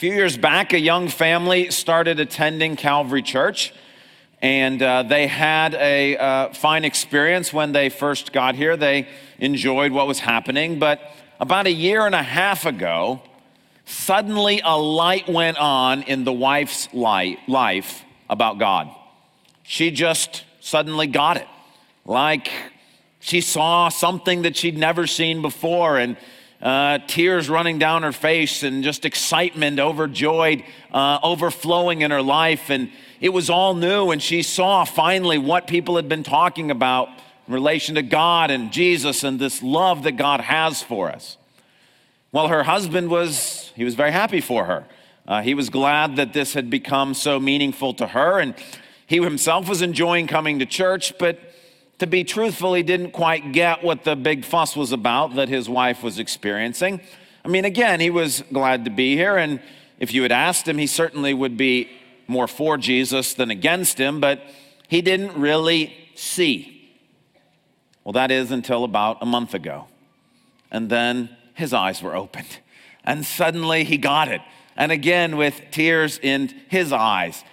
few years back, a young family started attending Calvary Church, and uh, they had a uh, fine experience when they first got here. They enjoyed what was happening, but about a year and a half ago, suddenly a light went on in the wife's life about God. She just suddenly got it. Like she saw something that she'd never seen before, and uh, tears running down her face and just excitement, overjoyed, uh, overflowing in her life. And it was all new. And she saw finally what people had been talking about in relation to God and Jesus and this love that God has for us. Well, her husband was, he was very happy for her. Uh, he was glad that this had become so meaningful to her. And he himself was enjoying coming to church, but to be truthful, he didn't quite get what the big fuss was about that his wife was experiencing. I mean, again, he was glad to be here, and if you had asked him, he certainly would be more for Jesus than against him, but he didn't really see. Well, that is until about a month ago. And then his eyes were opened, and suddenly he got it. And again, with tears in his eyes,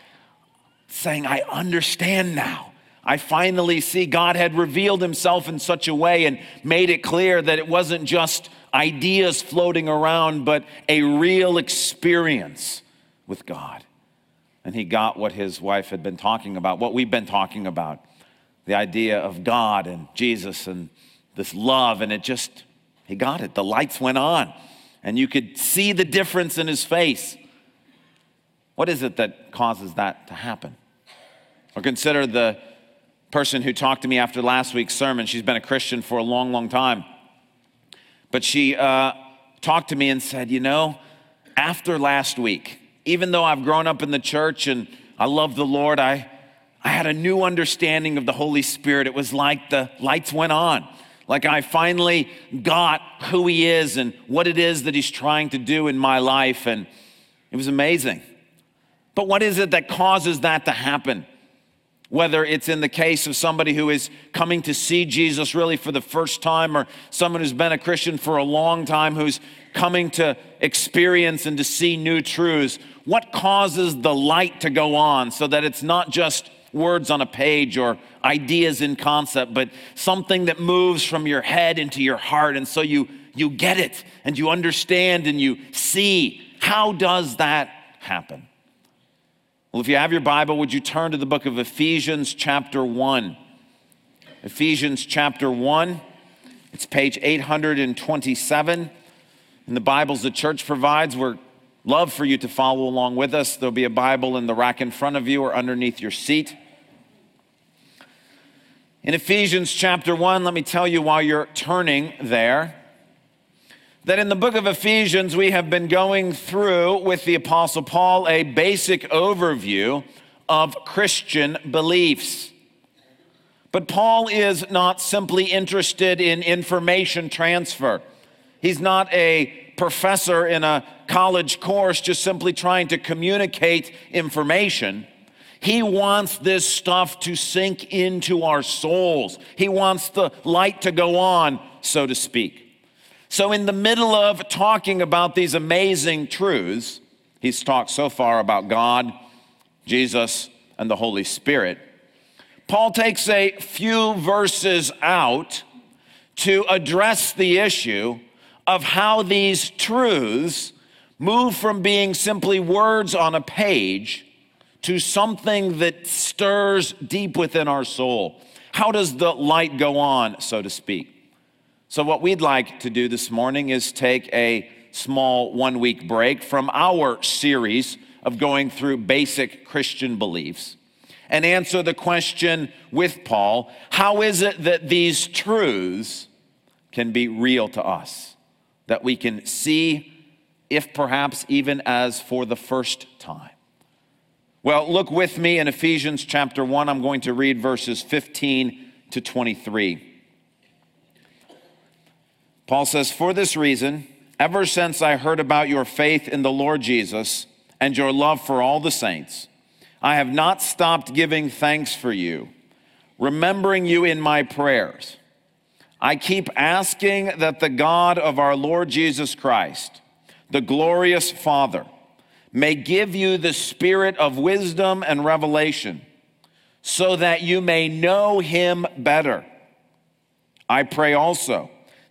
saying, I understand now. I finally see God had revealed himself in such a way and made it clear that it wasn't just ideas floating around, but a real experience with God. And he got what his wife had been talking about, what we've been talking about the idea of God and Jesus and this love. And it just, he got it. The lights went on, and you could see the difference in his face. What is it that causes that to happen? Or consider the person who talked to me after last week's sermon. She's been a Christian for a long, long time. But she uh, talked to me and said, You know, after last week, even though I've grown up in the church and I love the Lord, I, I had a new understanding of the Holy Spirit. It was like the lights went on. Like I finally got who He is and what it is that He's trying to do in my life. And it was amazing. But what is it that causes that to happen? Whether it's in the case of somebody who is coming to see Jesus really for the first time, or someone who's been a Christian for a long time who's coming to experience and to see new truths, what causes the light to go on so that it's not just words on a page or ideas in concept, but something that moves from your head into your heart. And so you, you get it and you understand and you see. How does that happen? Well, if you have your Bible, would you turn to the book of Ephesians, chapter 1? Ephesians, chapter 1. It's page 827 in the Bibles the church provides. We're love for you to follow along with us. There'll be a Bible in the rack in front of you or underneath your seat. In Ephesians chapter 1, let me tell you while you're turning there that in the book of Ephesians, we have been going through with the Apostle Paul a basic overview of Christian beliefs. But Paul is not simply interested in information transfer. He's not a professor in a college course just simply trying to communicate information. He wants this stuff to sink into our souls. He wants the light to go on, so to speak. So, in the middle of talking about these amazing truths, he's talked so far about God, Jesus, and the Holy Spirit. Paul takes a few verses out to address the issue of how these truths move from being simply words on a page to something that stirs deep within our soul. How does the light go on, so to speak? So, what we'd like to do this morning is take a small one week break from our series of going through basic Christian beliefs and answer the question with Paul how is it that these truths can be real to us? That we can see, if perhaps even as for the first time. Well, look with me in Ephesians chapter 1. I'm going to read verses 15 to 23. Paul says, For this reason, ever since I heard about your faith in the Lord Jesus and your love for all the saints, I have not stopped giving thanks for you, remembering you in my prayers. I keep asking that the God of our Lord Jesus Christ, the glorious Father, may give you the spirit of wisdom and revelation, so that you may know him better. I pray also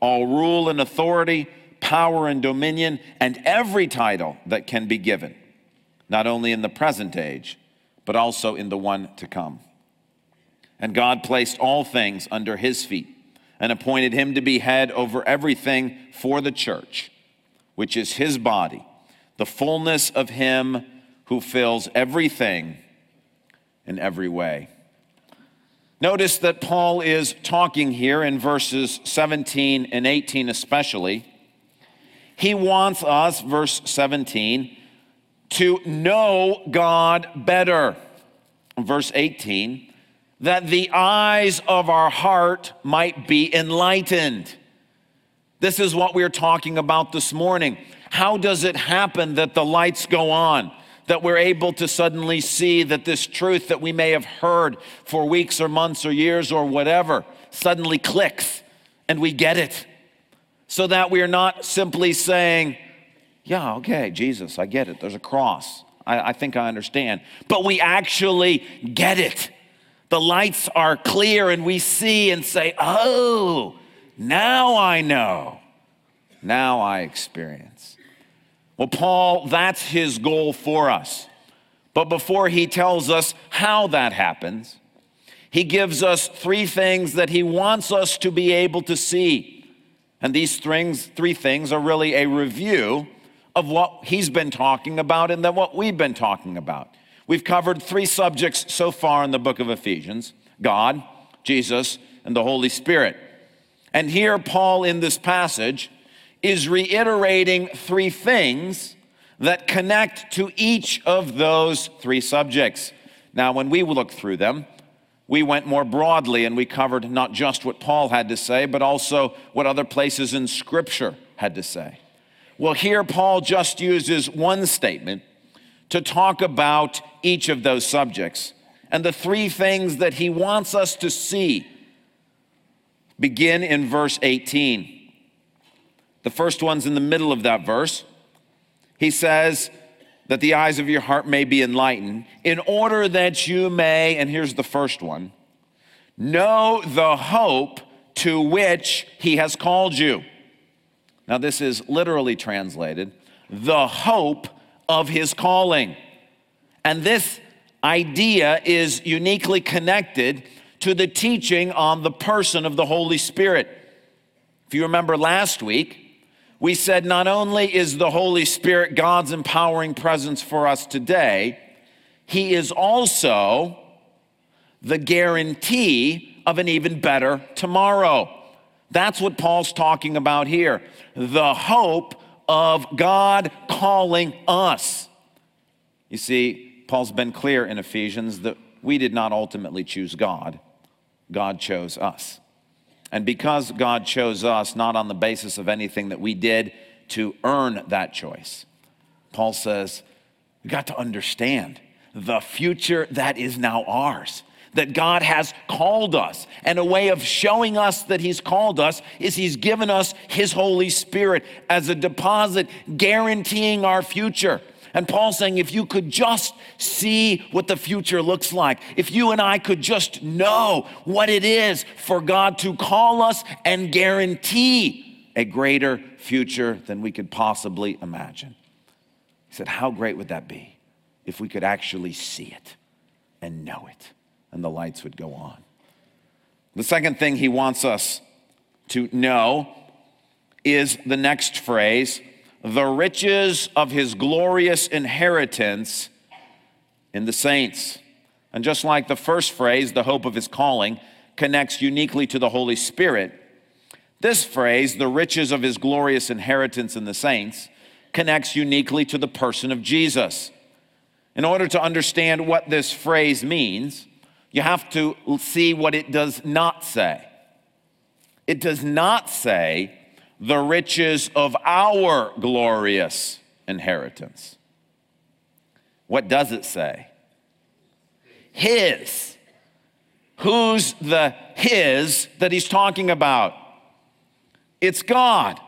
all rule and authority, power and dominion, and every title that can be given, not only in the present age, but also in the one to come. And God placed all things under his feet and appointed him to be head over everything for the church, which is his body, the fullness of him who fills everything in every way. Notice that Paul is talking here in verses 17 and 18, especially. He wants us, verse 17, to know God better. Verse 18, that the eyes of our heart might be enlightened. This is what we are talking about this morning. How does it happen that the lights go on? That we're able to suddenly see that this truth that we may have heard for weeks or months or years or whatever suddenly clicks and we get it. So that we are not simply saying, yeah, okay, Jesus, I get it. There's a cross. I, I think I understand. But we actually get it. The lights are clear and we see and say, oh, now I know. Now I experience. Well, Paul, that's his goal for us. But before he tells us how that happens, he gives us three things that he wants us to be able to see. And these three things are really a review of what he's been talking about and then what we've been talking about. We've covered three subjects so far in the book of Ephesians God, Jesus, and the Holy Spirit. And here, Paul, in this passage, is reiterating three things that connect to each of those three subjects. Now, when we look through them, we went more broadly and we covered not just what Paul had to say, but also what other places in Scripture had to say. Well, here Paul just uses one statement to talk about each of those subjects. And the three things that he wants us to see begin in verse 18. The first one's in the middle of that verse. He says that the eyes of your heart may be enlightened, in order that you may, and here's the first one, know the hope to which he has called you. Now, this is literally translated the hope of his calling. And this idea is uniquely connected to the teaching on the person of the Holy Spirit. If you remember last week, we said not only is the Holy Spirit God's empowering presence for us today, He is also the guarantee of an even better tomorrow. That's what Paul's talking about here. The hope of God calling us. You see, Paul's been clear in Ephesians that we did not ultimately choose God, God chose us. And because God chose us not on the basis of anything that we did to earn that choice, Paul says, we got to understand the future that is now ours. That God has called us. And a way of showing us that He's called us is He's given us His Holy Spirit as a deposit, guaranteeing our future. And Paul's saying, if you could just see what the future looks like, if you and I could just know what it is for God to call us and guarantee a greater future than we could possibly imagine. He said, How great would that be if we could actually see it and know it? And the lights would go on. The second thing he wants us to know is the next phrase the riches of his glorious inheritance in the saints. And just like the first phrase, the hope of his calling, connects uniquely to the Holy Spirit, this phrase, the riches of his glorious inheritance in the saints, connects uniquely to the person of Jesus. In order to understand what this phrase means, you have to see what it does not say. It does not say the riches of our glorious inheritance. What does it say? His. Who's the his that he's talking about? It's God.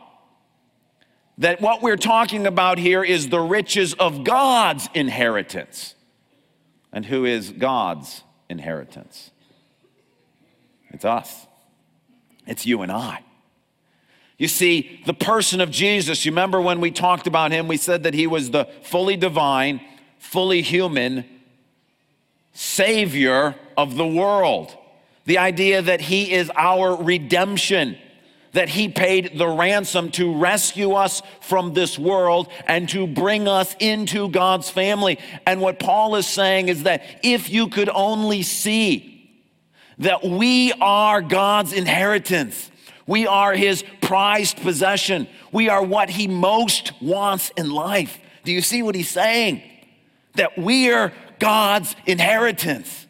That what we're talking about here is the riches of God's inheritance. And who is God's inheritance? It's us, it's you and I. You see, the person of Jesus, you remember when we talked about him, we said that he was the fully divine, fully human Savior of the world. The idea that he is our redemption, that he paid the ransom to rescue us from this world and to bring us into God's family. And what Paul is saying is that if you could only see that we are God's inheritance, we are his prized possession. We are what he most wants in life. Do you see what he's saying? That we are God's inheritance.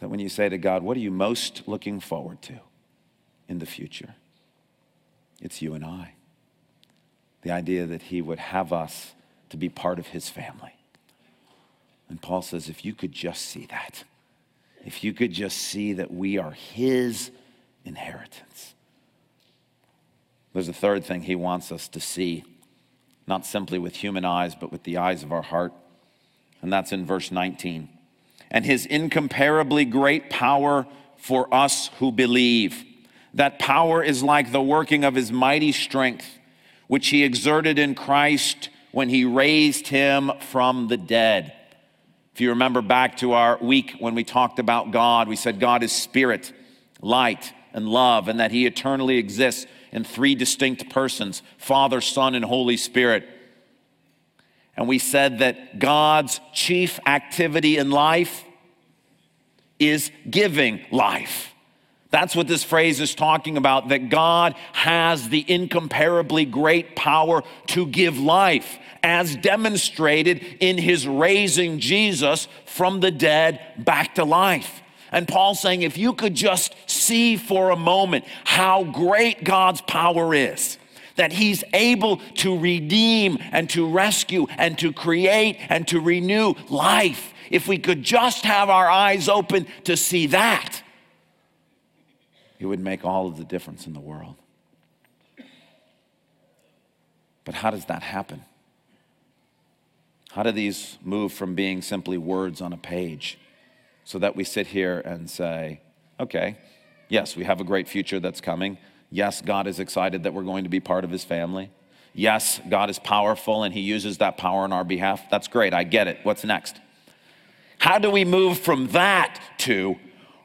That when you say to God, What are you most looking forward to in the future? It's you and I. The idea that he would have us to be part of his family. And Paul says, If you could just see that, if you could just see that we are his inheritance there's a third thing he wants us to see, not simply with human eyes, but with the eyes of our heart. And that's in verse 19. And his incomparably great power for us who believe. That power is like the working of his mighty strength, which he exerted in Christ when he raised him from the dead. If you remember back to our week when we talked about God, we said God is spirit, light, and love, and that he eternally exists in three distinct persons Father, Son, and Holy Spirit. And we said that God's chief activity in life is giving life. That's what this phrase is talking about that God has the incomparably great power to give life, as demonstrated in his raising Jesus from the dead back to life. And Paul's saying, if you could just see for a moment how great God's power is, that he's able to redeem and to rescue and to create and to renew life. If we could just have our eyes open to see that, it would make all of the difference in the world. But how does that happen? How do these move from being simply words on a page so that we sit here and say, okay, yes, we have a great future that's coming. Yes, God is excited that we're going to be part of his family. Yes, God is powerful and he uses that power on our behalf. That's great. I get it. What's next? How do we move from that to,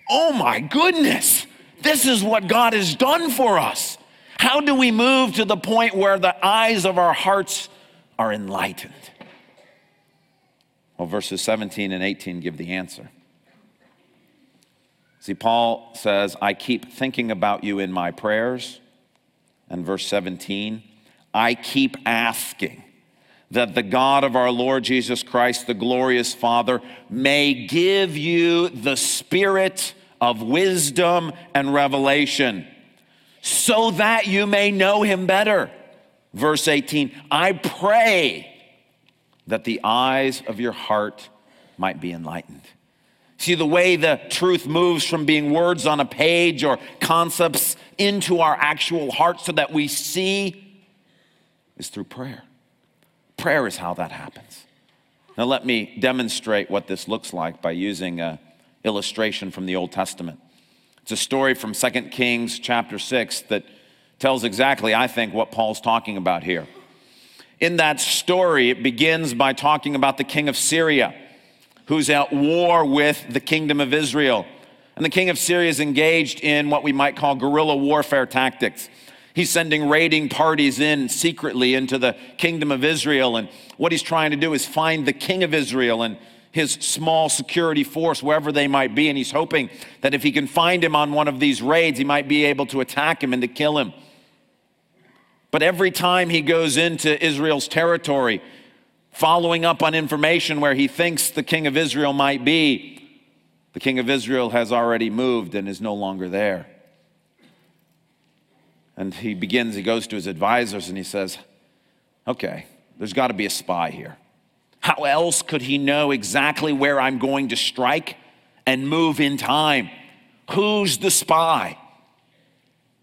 oh my goodness, this is what God has done for us? How do we move to the point where the eyes of our hearts are enlightened? Well, verses 17 and 18 give the answer. See, Paul says, I keep thinking about you in my prayers. And verse 17, I keep asking that the God of our Lord Jesus Christ, the glorious Father, may give you the spirit of wisdom and revelation so that you may know him better. Verse 18, I pray that the eyes of your heart might be enlightened. See, the way the truth moves from being words on a page or concepts into our actual hearts so that we see is through prayer. Prayer is how that happens. Now, let me demonstrate what this looks like by using an illustration from the Old Testament. It's a story from 2 Kings chapter 6 that tells exactly, I think, what Paul's talking about here. In that story, it begins by talking about the king of Syria who's at war with the kingdom of Israel. And the king of Syria is engaged in what we might call guerrilla warfare tactics. He's sending raiding parties in secretly into the kingdom of Israel. And what he's trying to do is find the king of Israel and his small security force, wherever they might be. And he's hoping that if he can find him on one of these raids, he might be able to attack him and to kill him. But every time he goes into Israel's territory, following up on information where he thinks the king of Israel might be, the king of Israel has already moved and is no longer there. And he begins, he goes to his advisors and he says, Okay, there's got to be a spy here. How else could he know exactly where I'm going to strike and move in time? Who's the spy?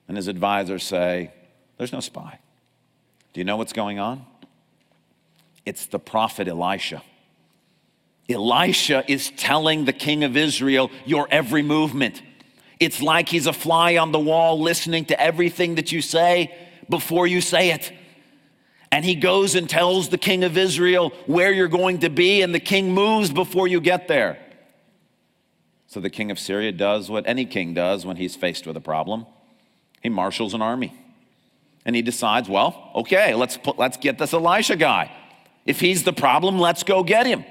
And his advisors say, There's no spy. Do you know what's going on? It's the prophet Elisha. Elisha is telling the king of Israel your every movement. It's like he's a fly on the wall listening to everything that you say before you say it. And he goes and tells the king of Israel where you're going to be, and the king moves before you get there. So the king of Syria does what any king does when he's faced with a problem he marshals an army. And he decides, well, okay, let's, put, let's get this Elisha guy. If he's the problem, let's go get him.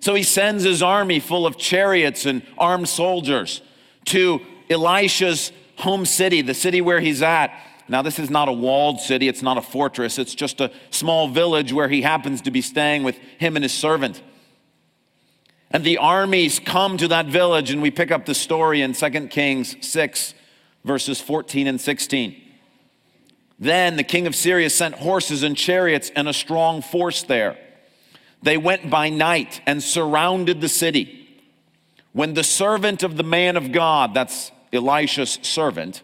So he sends his army full of chariots and armed soldiers to Elisha's home city, the city where he's at. Now, this is not a walled city, it's not a fortress, it's just a small village where he happens to be staying with him and his servant. And the armies come to that village, and we pick up the story in 2 Kings 6, verses 14 and 16. Then the king of Syria sent horses and chariots and a strong force there. They went by night and surrounded the city. When the servant of the man of God, that's Elisha's servant,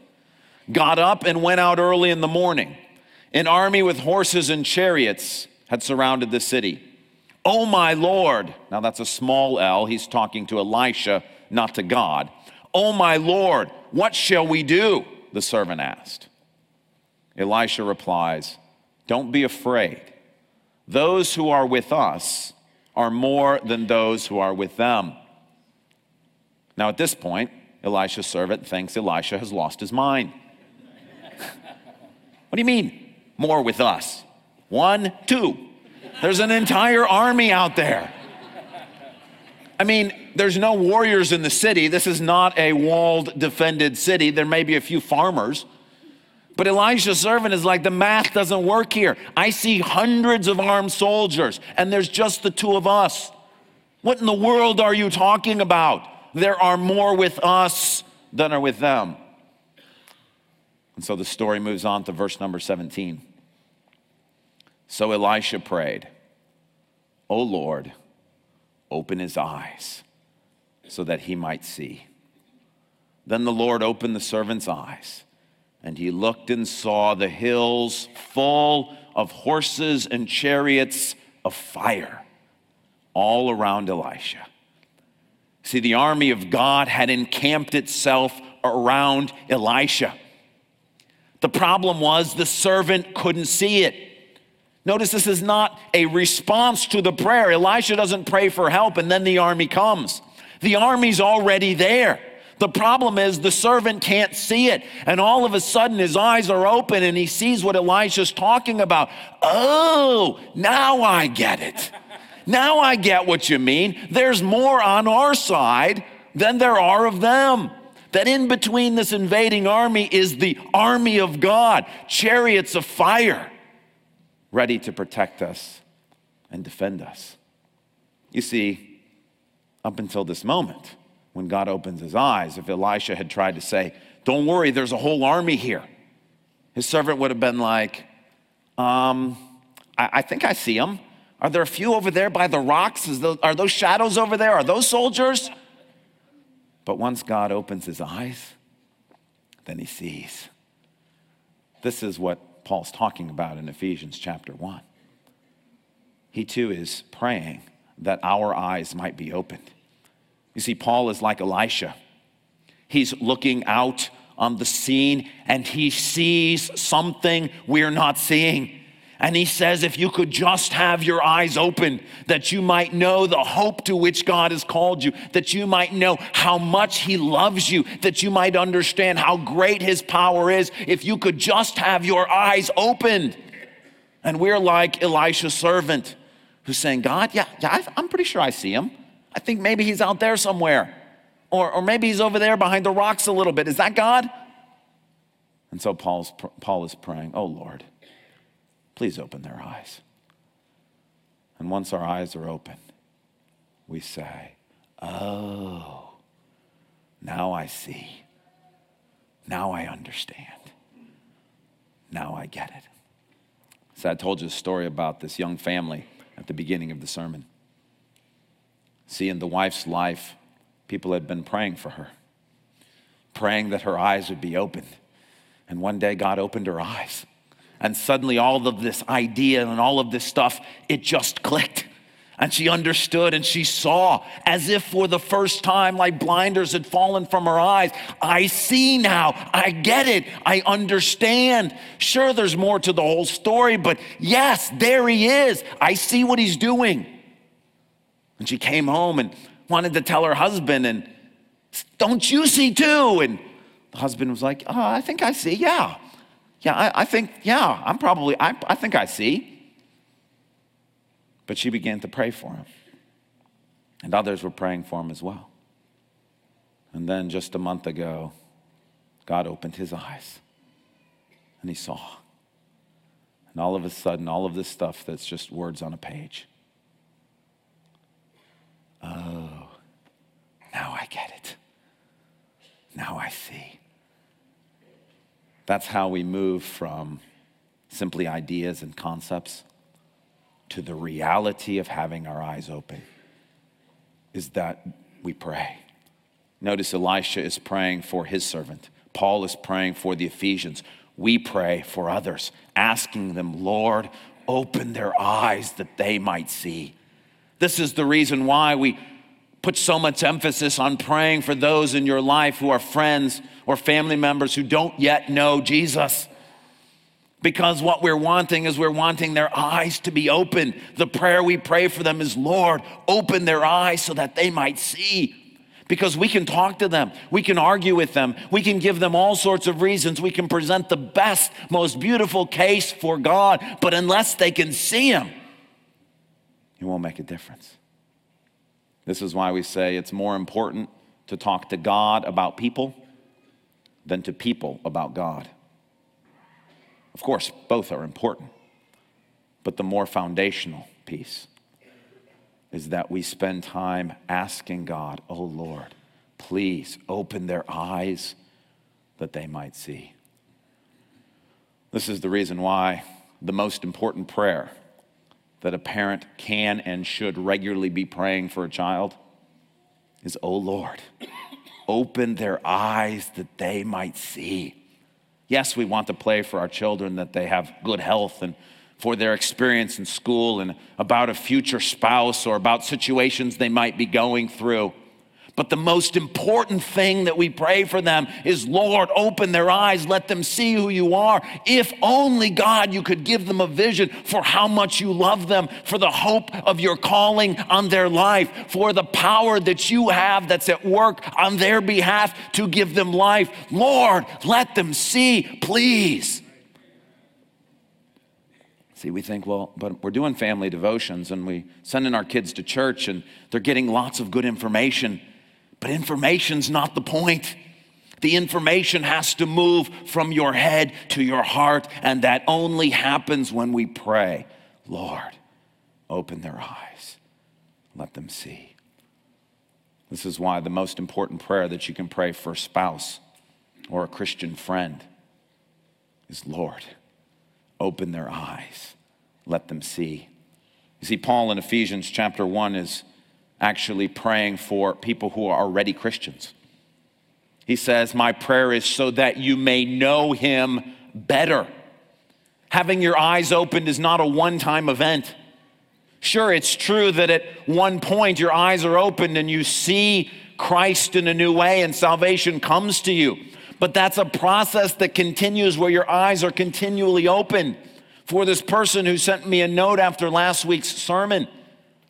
got up and went out early in the morning, an army with horses and chariots had surrounded the city. Oh, my Lord. Now that's a small L. He's talking to Elisha, not to God. Oh, my Lord, what shall we do? The servant asked. Elisha replies, Don't be afraid. Those who are with us are more than those who are with them. Now, at this point, Elisha's servant thinks Elisha has lost his mind. what do you mean, more with us? One, two. There's an entire army out there. I mean, there's no warriors in the city. This is not a walled, defended city. There may be a few farmers. But Elisha's servant is like, the math doesn't work here. I see hundreds of armed soldiers, and there's just the two of us. What in the world are you talking about? There are more with us than are with them. And so the story moves on to verse number 17. So Elisha prayed, O Lord, open his eyes so that he might see. Then the Lord opened the servant's eyes, and he looked and saw the hills full of horses and chariots of fire all around Elisha. See, the army of God had encamped itself around Elisha. The problem was the servant couldn't see it. Notice this is not a response to the prayer. Elisha doesn't pray for help and then the army comes. The army's already there. The problem is the servant can't see it. And all of a sudden his eyes are open and he sees what Elisha's talking about. Oh, now I get it. Now I get what you mean. There's more on our side than there are of them. That in between this invading army is the army of God, chariots of fire ready to protect us and defend us. You see, up until this moment, when God opens his eyes, if Elisha had tried to say, Don't worry, there's a whole army here, his servant would have been like, um, I, I think I see them. Are there a few over there by the rocks? Those, are those shadows over there? Are those soldiers? But once God opens his eyes, then he sees. This is what Paul's talking about in Ephesians chapter 1. He too is praying that our eyes might be opened. You see, Paul is like Elisha. He's looking out on the scene and he sees something we're not seeing. And he says, if you could just have your eyes open, that you might know the hope to which God has called you, that you might know how much he loves you, that you might understand how great his power is, if you could just have your eyes opened. And we're like Elisha's servant who's saying, God, yeah, yeah, I'm pretty sure I see him. I think maybe he's out there somewhere. Or, or maybe he's over there behind the rocks a little bit. Is that God? And so Paul's, Paul is praying, Oh Lord please open their eyes. And once our eyes are open, we say, Oh, now I see. Now I understand. Now I get it. So I told you a story about this young family at the beginning of the sermon. See, in the wife's life, people had been praying for her, praying that her eyes would be opened. And one day, God opened her eyes. And suddenly, all of this idea and all of this stuff, it just clicked. And she understood and she saw as if for the first time, like blinders had fallen from her eyes. I see now. I get it. I understand. Sure, there's more to the whole story, but yes, there he is. I see what he's doing. And she came home and wanted to tell her husband, and don't you see too? And the husband was like, oh, I think I see. Yeah. Yeah, I, I think, yeah, I'm probably, I, I think I see. But she began to pray for him. And others were praying for him as well. And then just a month ago, God opened his eyes and he saw. And all of a sudden, all of this stuff that's just words on a page. Oh, now I get it. Now I see. That's how we move from simply ideas and concepts to the reality of having our eyes open is that we pray. Notice Elisha is praying for his servant. Paul is praying for the Ephesians. We pray for others, asking them, Lord, open their eyes that they might see. This is the reason why we put so much emphasis on praying for those in your life who are friends or family members who don't yet know Jesus. Because what we're wanting is we're wanting their eyes to be open. The prayer we pray for them is, Lord, open their eyes so that they might see. Because we can talk to them, we can argue with them, we can give them all sorts of reasons, we can present the best, most beautiful case for God, but unless they can see Him, it won't make a difference. This is why we say it's more important to talk to God about people than to people about God. Of course, both are important, but the more foundational piece is that we spend time asking God, oh Lord, please open their eyes that they might see. This is the reason why the most important prayer that a parent can and should regularly be praying for a child is, oh Lord, open their eyes that they might see. Yes, we want to pray for our children that they have good health and for their experience in school and about a future spouse or about situations they might be going through. But the most important thing that we pray for them is, Lord, open their eyes, let them see who you are. If only, God, you could give them a vision for how much you love them, for the hope of your calling on their life, for the power that you have that's at work on their behalf to give them life. Lord, let them see, please. See, we think, well, but we're doing family devotions and we sending our kids to church and they're getting lots of good information. But information's not the point. The information has to move from your head to your heart, and that only happens when we pray, Lord, open their eyes, let them see. This is why the most important prayer that you can pray for a spouse or a Christian friend is Lord, open their eyes, let them see. You see, Paul in Ephesians chapter 1 is actually praying for people who are already Christians. He says, My prayer is so that you may know him better. Having your eyes opened is not a one time event. Sure, it's true that at one point your eyes are opened and you see Christ in a new way and salvation comes to you. But that's a process that continues where your eyes are continually open. For this person who sent me a note after last week's sermon,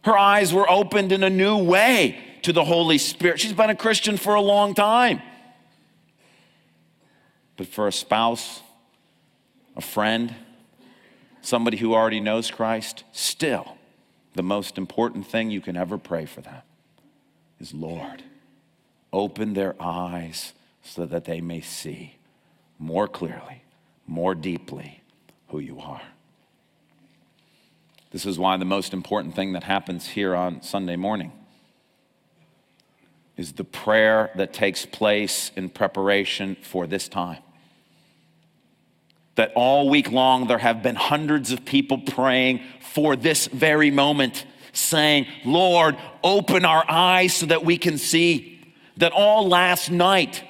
her eyes were opened in a new way to the Holy Spirit. She's been a Christian for a long time. But for a spouse, a friend, somebody who already knows Christ, still, the most important thing you can ever pray for them is Lord, open their eyes so that they may see more clearly, more deeply who you are. This is why the most important thing that happens here on Sunday morning is the prayer that takes place in preparation for this time. That all week long there have been hundreds of people praying for this very moment, saying, Lord, open our eyes so that we can see. That all last night,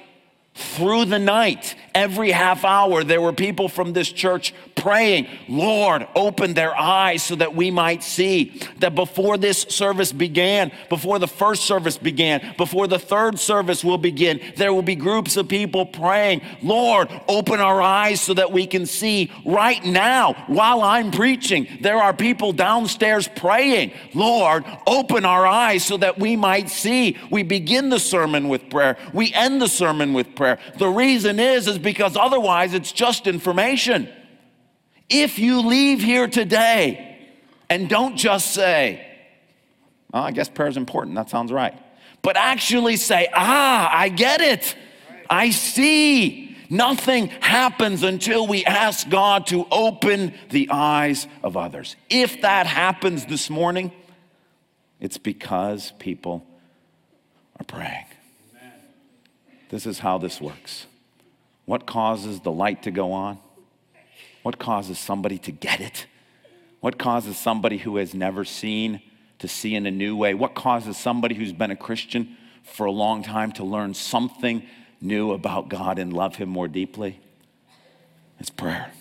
through the night, every half hour, there were people from this church praying, Lord, open their eyes so that we might see. That before this service began, before the first service began, before the third service will begin, there will be groups of people praying, Lord, open our eyes so that we can see. Right now, while I'm preaching, there are people downstairs praying, Lord, open our eyes so that we might see. We begin the sermon with prayer, we end the sermon with prayer. The reason is, is because otherwise it's just information. If you leave here today and don't just say, well, I guess prayer is important, that sounds right, but actually say, ah, I get it, I see. Nothing happens until we ask God to open the eyes of others. If that happens this morning, it's because people are praying. This is how this works. What causes the light to go on? What causes somebody to get it? What causes somebody who has never seen to see in a new way? What causes somebody who's been a Christian for a long time to learn something new about God and love Him more deeply? It's prayer.